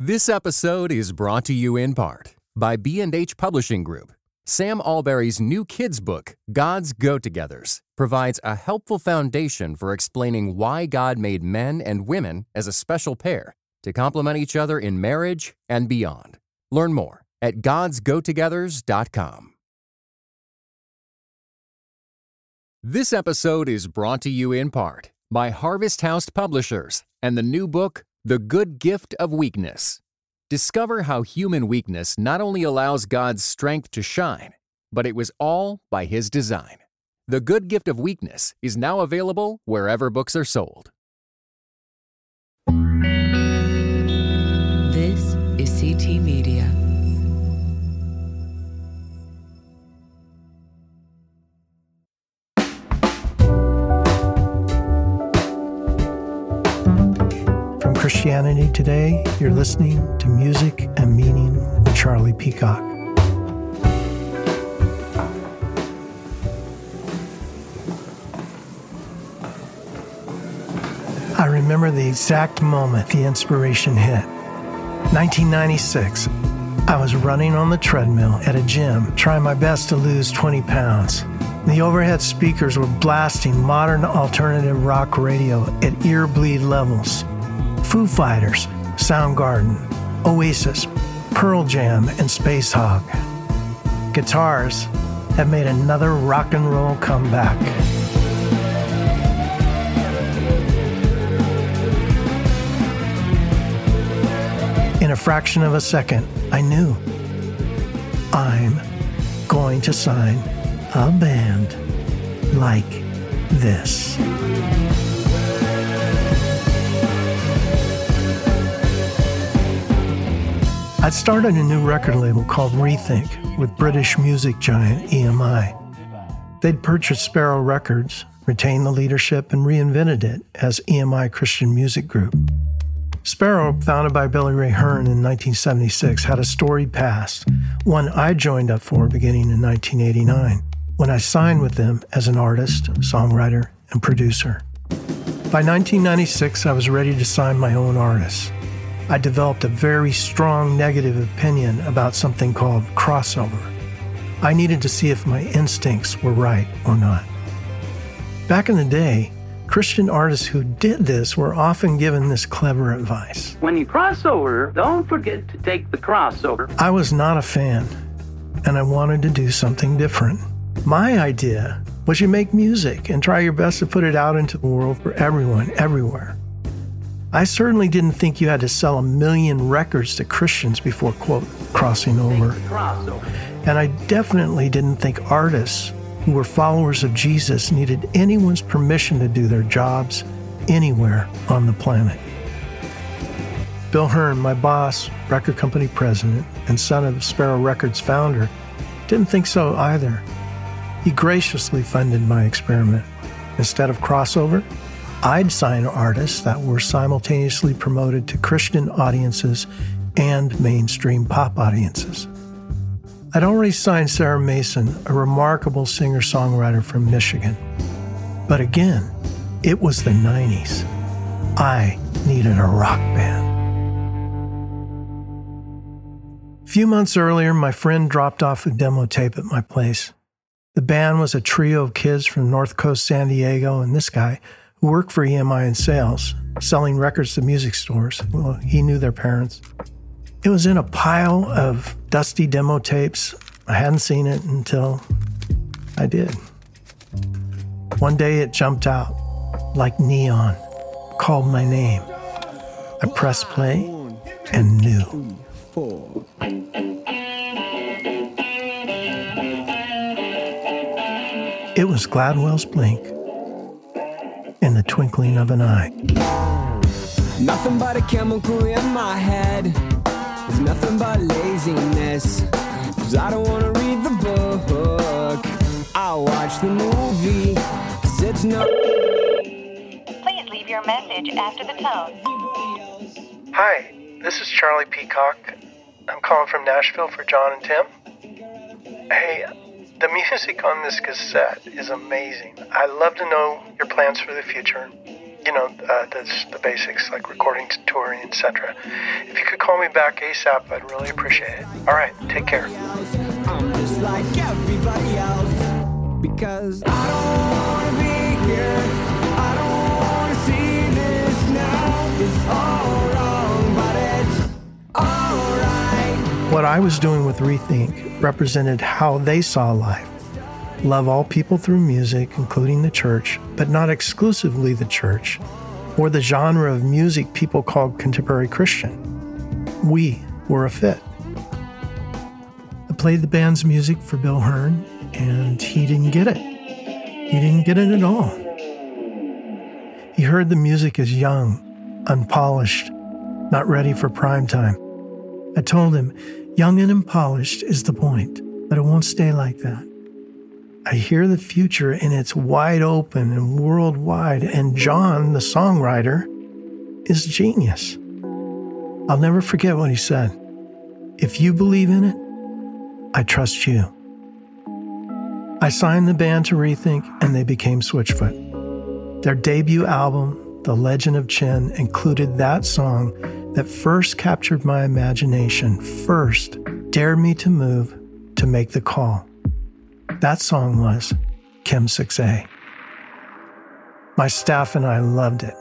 This episode is brought to you in part by B&H Publishing Group. Sam Allberry's new kids book, God's Go-Togethers, provides a helpful foundation for explaining why God made men and women as a special pair to complement each other in marriage and beyond. Learn more at godsgotogethers.com. This episode is brought to you in part by Harvest House Publishers and the new book, The Good Gift of Weakness. Discover how human weakness not only allows God's strength to shine, but it was all by His design. The Good Gift of Weakness is now available wherever books are sold. Christianity Today, you're listening to Music and Meaning with Charlie Peacock. I remember the exact moment the inspiration hit. 1996. I was running on the treadmill at a gym, trying my best to lose 20 pounds. The overhead speakers were blasting modern alternative rock radio at ear bleed levels. Foo Fighters, Soundgarden, Oasis, Pearl Jam, and Spacehog. Guitars have made another rock and roll comeback. In a fraction of a second, I knew I'm going to sign a band like this. I'd started a new record label called Rethink with British music giant EMI. They'd purchased Sparrow Records, retained the leadership, and reinvented it as EMI Christian Music Group. Sparrow, founded by Billy Ray Hearn in 1976, had a storied past, one I joined up for beginning in 1989, when I signed with them as an artist, songwriter, and producer. By 1996, I was ready to sign my own artists. I developed a very strong negative opinion about something called crossover. I needed to see if my instincts were right or not. Back in the day, Christian artists who did this were often given this clever advice. When you cross over, don't forget to take the crossover. I was not a fan, and I wanted to do something different. My idea was you make music and try your best to put it out into the world for everyone, everywhere. I certainly didn't think you had to sell a million records to Christians before, quote, crossing over. And I definitely didn't think artists who were followers of Jesus needed anyone's permission to do their jobs anywhere on the planet. Bill Hearn, my boss, record company president, and son of Sparrow Records founder, didn't think so either. He graciously funded my experiment. Instead of crossover, I'd sign artists that were simultaneously promoted to Christian audiences and mainstream pop audiences. I'd already signed Sarah Masen, a remarkable singer songwriter from Michigan. But again, it was the 90s. I needed a rock band. A few months earlier, my friend dropped off a demo tape at my place. The band was a trio of kids from North Coast San Diego and this guy worked for EMI in sales, selling records to music stores. Well, he knew their parents. It was in a pile of dusty demo tapes. I hadn't seen it until I did. One day it jumped out like neon, called my name. I pressed play and knew. It was Gladwell's Blink twinkling of an eye. Nothing but a chemical in my head. There's nothing but laziness. Cause I don't wanna read the book. I'll watch the movie. Cause it's no. Please leave your message after the tone. Hi, this is Charlie Peacock. I'm calling from Nashville for Jon and Tim. Hey, the music on this cassette is amazing. I'd love to know your plans for the future. you know, uh, does the basics like recording, touring, etc. If you could call me back ASAP, I'd really appreciate it. All right, take care. Because I don't wanna be here. What I was doing with Rethink represented how they saw life. Love all people through music, including the church, but not exclusively the church, or the genre of music people called contemporary Christian. We were a fit. I played the band's music for Bill Hearn, and he didn't get it. He didn't get it at all. He heard the music as young, unpolished, not ready for prime time. I told him, young and unpolished is the point, but it won't stay like that. I hear the future and it's wide open and worldwide, and Jon, the songwriter, is genius. I'll never forget what he said. If you believe in it, I trust you. I signed the band to Rethink and they became Switchfoot. Their debut album, The Legend of Chin, included that song that first captured my imagination, first dared me to move to make the call. That song was Chem 6A. My staff and I loved it.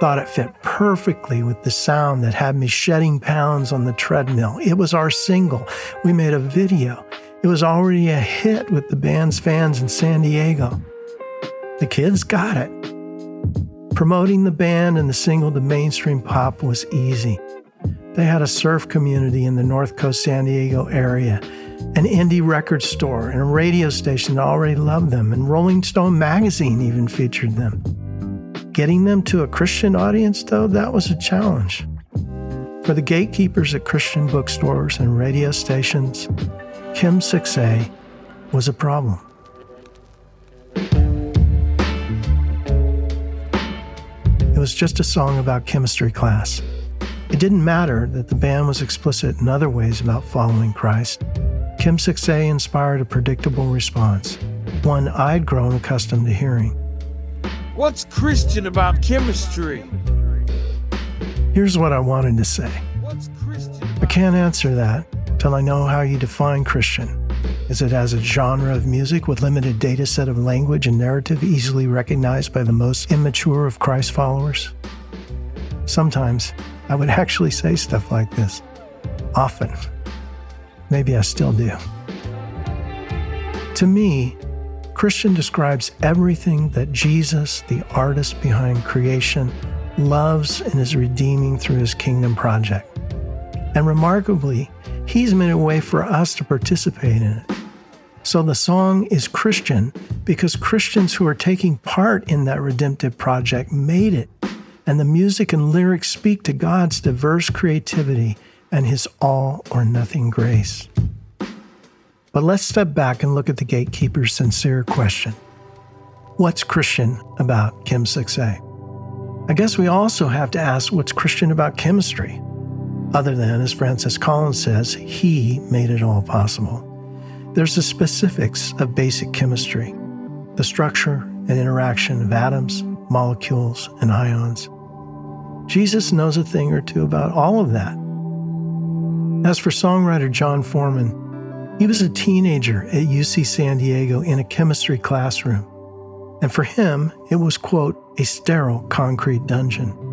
Thought it fit perfectly with the sound that had me shedding pounds on the treadmill. It was our single. We made a video. It was already a hit with the band's fans in San Diego. The kids got it. Promoting the band and the single to mainstream pop was easy. They had a surf community in the North Coast San Diego area an indie record store and a radio station that already loved them, and Rolling Stone magazine even featured them. Getting them to a Christian audience, though, that was a challenge. For the gatekeepers at Christian bookstores and radio stations, Chem 6A was a problem. Was just a song about chemistry class. It didn't matter that the band was explicit in other ways about following Christ. Chem 6A inspired a predictable response, one I'd grown accustomed to hearing. What's Christian about chemistry? Here's what I wanted to say. I can't answer that till I know how you define Christian. Is it as a genre of music with limited data set of language and narrative easily recognized by the most immature of Christ followers? Sometimes I would actually say stuff like this. Often. Maybe I still do. To me, Christian describes everything that Jesus, the artist behind creation, loves and is redeeming through his kingdom project. And remarkably, he's made a way for us to participate in it. So the song is Christian because Christians who are taking part in that redemptive project made it. And the music and lyrics speak to God's diverse creativity and his all or nothing grace. But let's step back and look at the gatekeeper's sincere question What's Christian about Chem 6A? I guess we also have to ask what's Christian about chemistry, other than, as Francis Collins says, he made it all possible. There's the specifics of basic chemistry, the structure and interaction of atoms, molecules, and ions. Jesus knows a thing or two about all of that. As for songwriter Jon Foreman, he was a teenager at UC San Diego in a chemistry classroom. And for him, it was, quote, a sterile concrete dungeon.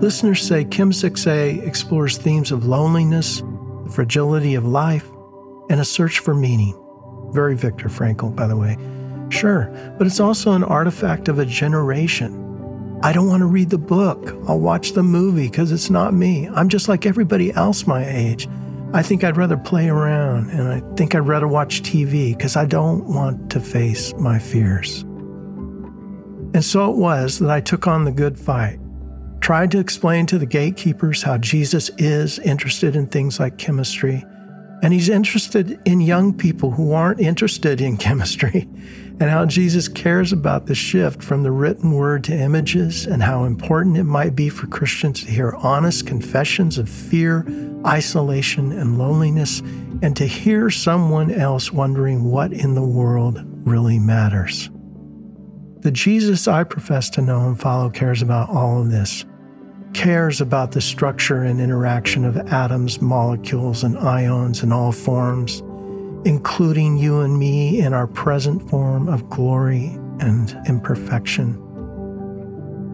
Listeners say Chem 6A explores themes of loneliness, the fragility of life, and a search for meaning. Very Viktor Frankl, by the way. Sure, but it's also an artifact of a generation I don't want to read the book. I'll watch the movie because it's not me. I'm just like everybody else my age. I think I'd rather play around and I think I'd rather watch TV because I don't want to face my fears. And so it was that I took on the good fight, tried to explain to the gatekeepers how Jesus is interested in things like chemistry, and he's interested in young people who aren't interested in chemistry and how Jesus cares about the shift from the written word to images, and how important it might be for Christians to hear honest confessions of fear, isolation, and loneliness, and to hear someone else wondering what in the world really matters. The Jesus I profess to know and follow cares about all of this, cares about the structure and interaction of atoms, molecules, and ions in all forms, including you and me in our present form of glory and imperfection.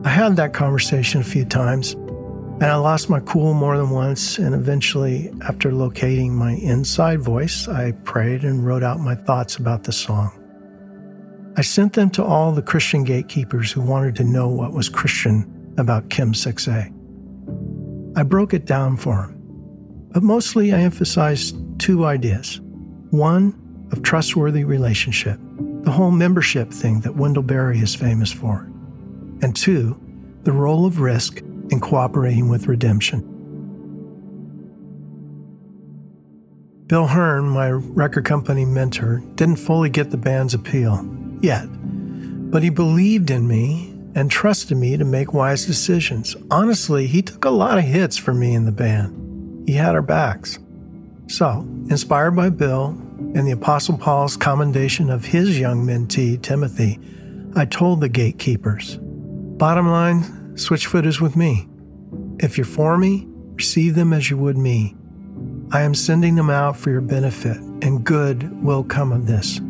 I had that conversation a few times, and I lost my cool more than once. And eventually, after locating my inside voice, I prayed and wrote out my thoughts about the song. I sent them to all the Christian gatekeepers who wanted to know what was Christian about Chem 6A. I broke it down for him, but mostly I emphasized two ideas. One, of trustworthy relationship, the whole membership thing that Wendell Berry is famous for. And two, the role of risk in cooperating with redemption. Bill Hearn, my record company mentor, didn't fully get the band's appeal yet, but he believed in me and trusted me to make wise decisions. Honestly, he took a lot of hits for me in the band. He had our backs. So, inspired by Bill and the Apostle Paul's commendation of his young mentee, Timothy, I told the gatekeepers Bottom line, Switchfoot is with me. If you're for me, receive them as you would me. I am sending them out for your benefit, and good will come of this.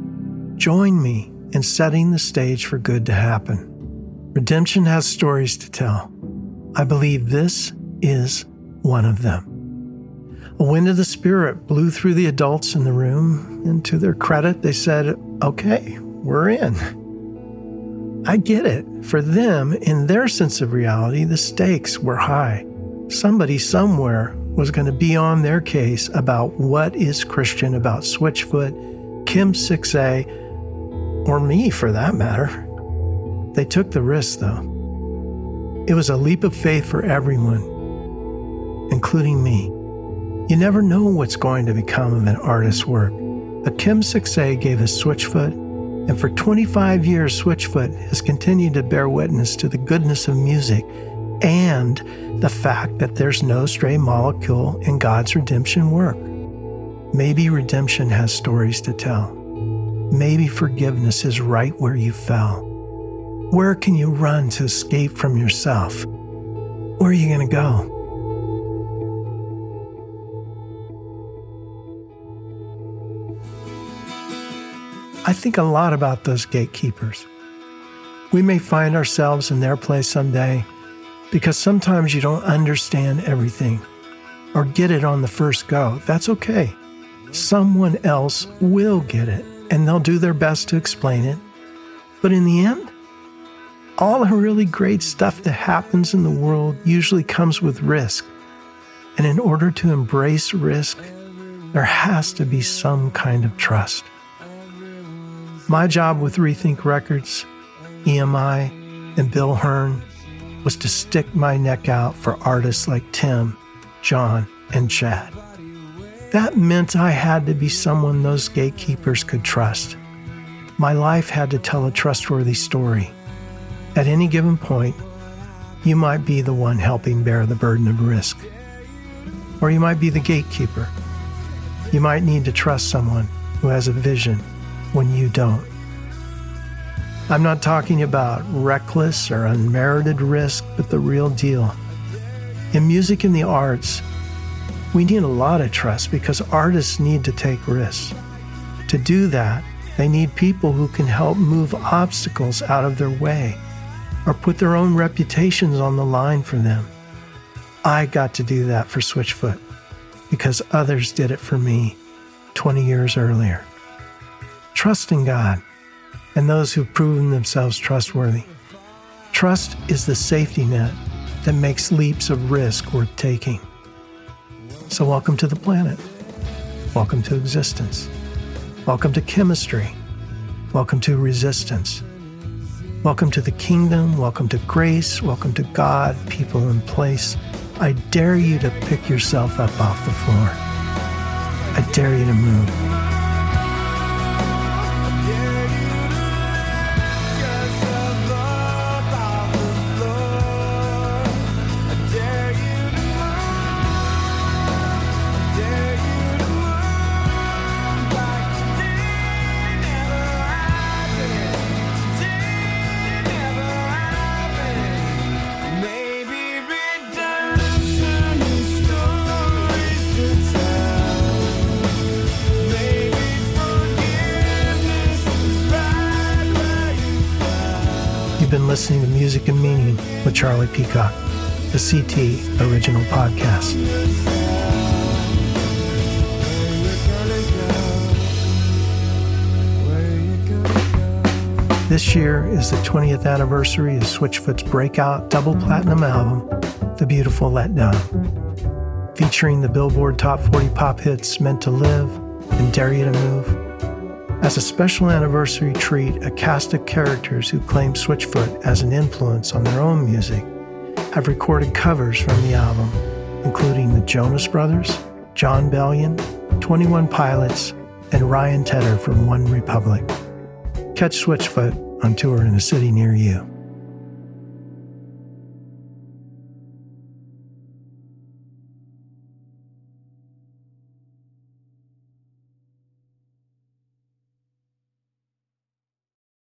Join me in setting the stage for good to happen. Redemption has stories to tell. I believe this is one of them. A wind of the Spirit blew through the adults in the room, and to their credit, they said, Okay, we're in. I get it. For them, in their sense of reality, the stakes were high. Somebody somewhere was going to be on their case about what is Christian about Switchfoot, Chem 6A, or me for that matter. They took the risk, though. It was a leap of faith for everyone, including me. You never know what's going to become of an artist's work. But Chem 6A gave us Switchfoot, and for 25 years, Switchfoot has continued to bear witness to the goodness of music and the fact that there's no stray molecule in God's redemption work. Maybe redemption has stories to tell. Maybe forgiveness is right where you fell. Where can you run to escape from yourself? Where are you going to go? I think a lot about those gatekeepers. We may find ourselves in their place someday because sometimes you don't understand everything or get it on the first go. That's okay. Someone else will get it and they'll do their best to explain it. But in the end, all the really great stuff that happens in the world usually comes with risk. And in order to embrace risk, there has to be some kind of trust. My job with Rethink Records, EMI, and Bill Hearn was to stick my neck out for artists like Tim, Jon, and Chad. That meant I had to be someone those gatekeepers could trust. My life had to tell a trustworthy story. At any given point, you might be the one helping bear the burden of risk. Or you might be the gatekeeper. You might need to trust someone who has a vision when you don't. I'm not talking about reckless or unmerited risk, but the real deal. In music and the arts, we need a lot of trust because artists need to take risks. To do that, they need people who can help move obstacles out of their way or put their own reputations on the line for them. I got to do that for Switchfoot because others did it for me 20 years earlier. Trust in God and those who've proven themselves trustworthy. Trust is the safety net that makes leaps of risk worth taking. So, welcome to the planet. Welcome to existence. Welcome to chemistry. Welcome to resistance. Welcome to the kingdom. Welcome to grace. Welcome to God, people, and place. I dare you to pick yourself up off the floor. I dare you to move. Listening to Music and Meaning with Charlie Peacock, the CT original podcast. This year is the 20th anniversary of Switchfoot's breakout double platinum album, The Beautiful Letdown. Featuring the Billboard Top 40 pop hits Meant to Live and Dare You to Move. As a special anniversary treat, a cast of characters who claim Switchfoot as an influence on their own music have recorded covers from the album, including the Jonas Brothers, Jon Bellion, 21 Pilots, and Ryan Tedder from OneRepublic. Catch Switchfoot on tour in a city near you.